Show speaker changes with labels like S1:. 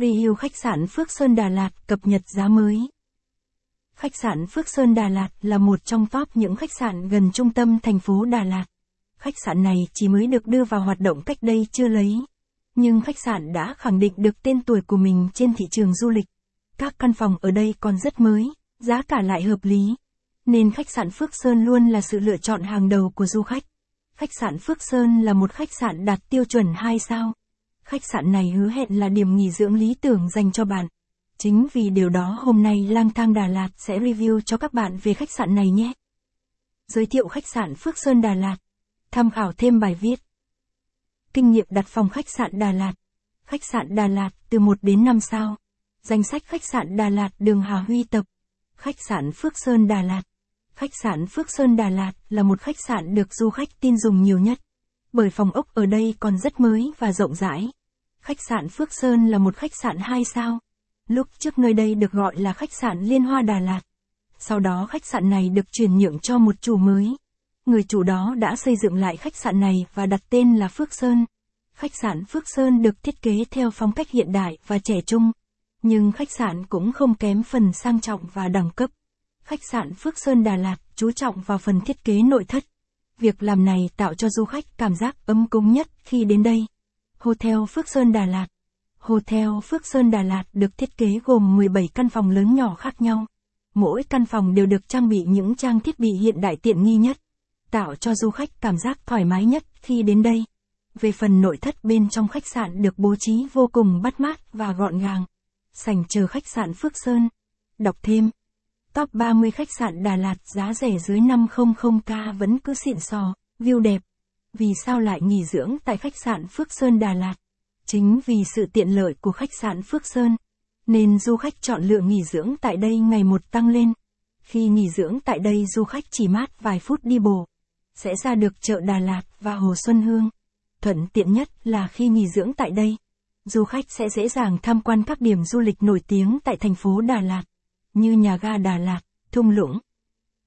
S1: Review khách sạn Phước Sơn Đà Lạt cập nhật giá mới. Khách sạn Phước Sơn Đà Lạt là một trong top những khách sạn gần trung tâm thành phố Đà Lạt. Khách sạn này chỉ mới được đưa vào hoạt động cách đây chưa lấy. Nhưng khách sạn đã khẳng định được tên tuổi của mình trên thị trường du lịch. Các căn phòng ở đây còn rất mới, giá cả lại hợp lý. Nên khách sạn Phước Sơn luôn là sự lựa chọn hàng đầu của du khách. Khách sạn Phước Sơn là một khách sạn đạt tiêu chuẩn 2 sao. Khách sạn này hứa hẹn là điểm nghỉ dưỡng lý tưởng dành cho bạn. Chính vì điều đó, hôm nay Lang Thang Đà Lạt sẽ review cho các bạn về khách sạn này nhé. Giới thiệu khách sạn Phước Sơn Đà Lạt. Tham khảo thêm bài viết. Kinh nghiệm đặt phòng khách sạn Đà Lạt. Khách sạn Đà Lạt từ 1 đến 5 sao. Danh sách khách sạn Đà Lạt đường Hà Huy Tập. Khách sạn Phước Sơn Đà Lạt. Khách sạn Phước Sơn Đà Lạt là một khách sạn được du khách tin dùng nhiều nhất. Bởi phòng ốc ở đây còn rất mới và rộng rãi. Khách sạn Phước Sơn là một khách sạn 2 sao. Lúc trước nơi đây được gọi là khách sạn Liên Hoa Đà Lạt. Sau đó khách sạn này được chuyển nhượng cho một chủ mới. Người chủ đó đã xây dựng lại khách sạn này và đặt tên là Phước Sơn. Khách sạn Phước Sơn được thiết kế theo phong cách hiện đại và trẻ trung. Nhưng khách sạn cũng không kém phần sang trọng và đẳng cấp. Khách sạn Phước Sơn Đà Lạt chú trọng vào phần thiết kế nội thất. Việc làm này tạo cho du khách cảm giác ấm cúng nhất khi đến đây. Hotel Phước Sơn Đà Lạt Hotel Phước Sơn Đà Lạt được thiết kế gồm 17 căn phòng lớn nhỏ khác nhau. Mỗi căn phòng đều được trang bị những trang thiết bị hiện đại tiện nghi nhất, tạo cho du khách cảm giác thoải mái nhất khi đến đây. Về phần nội thất bên trong khách sạn được bố trí vô cùng bắt mát và gọn gàng. Sảnh chờ khách sạn Phước Sơn. Đọc thêm. Top 30 khách sạn Đà Lạt giá rẻ dưới 500k vẫn cứ xịn sò, view đẹp. Vì sao lại nghỉ dưỡng tại khách sạn Phước Sơn Đà Lạt? Chính vì sự tiện lợi của khách sạn Phước Sơn, nên du khách chọn lựa nghỉ dưỡng tại đây ngày một tăng lên. Khi nghỉ dưỡng tại đây du khách chỉ mát vài phút đi bộ, sẽ ra được chợ Đà Lạt và Hồ Xuân Hương. Thuận tiện nhất là khi nghỉ dưỡng tại đây, du khách sẽ dễ dàng tham quan các điểm du lịch nổi tiếng tại thành phố Đà Lạt, như nhà ga Đà Lạt, thung lũng,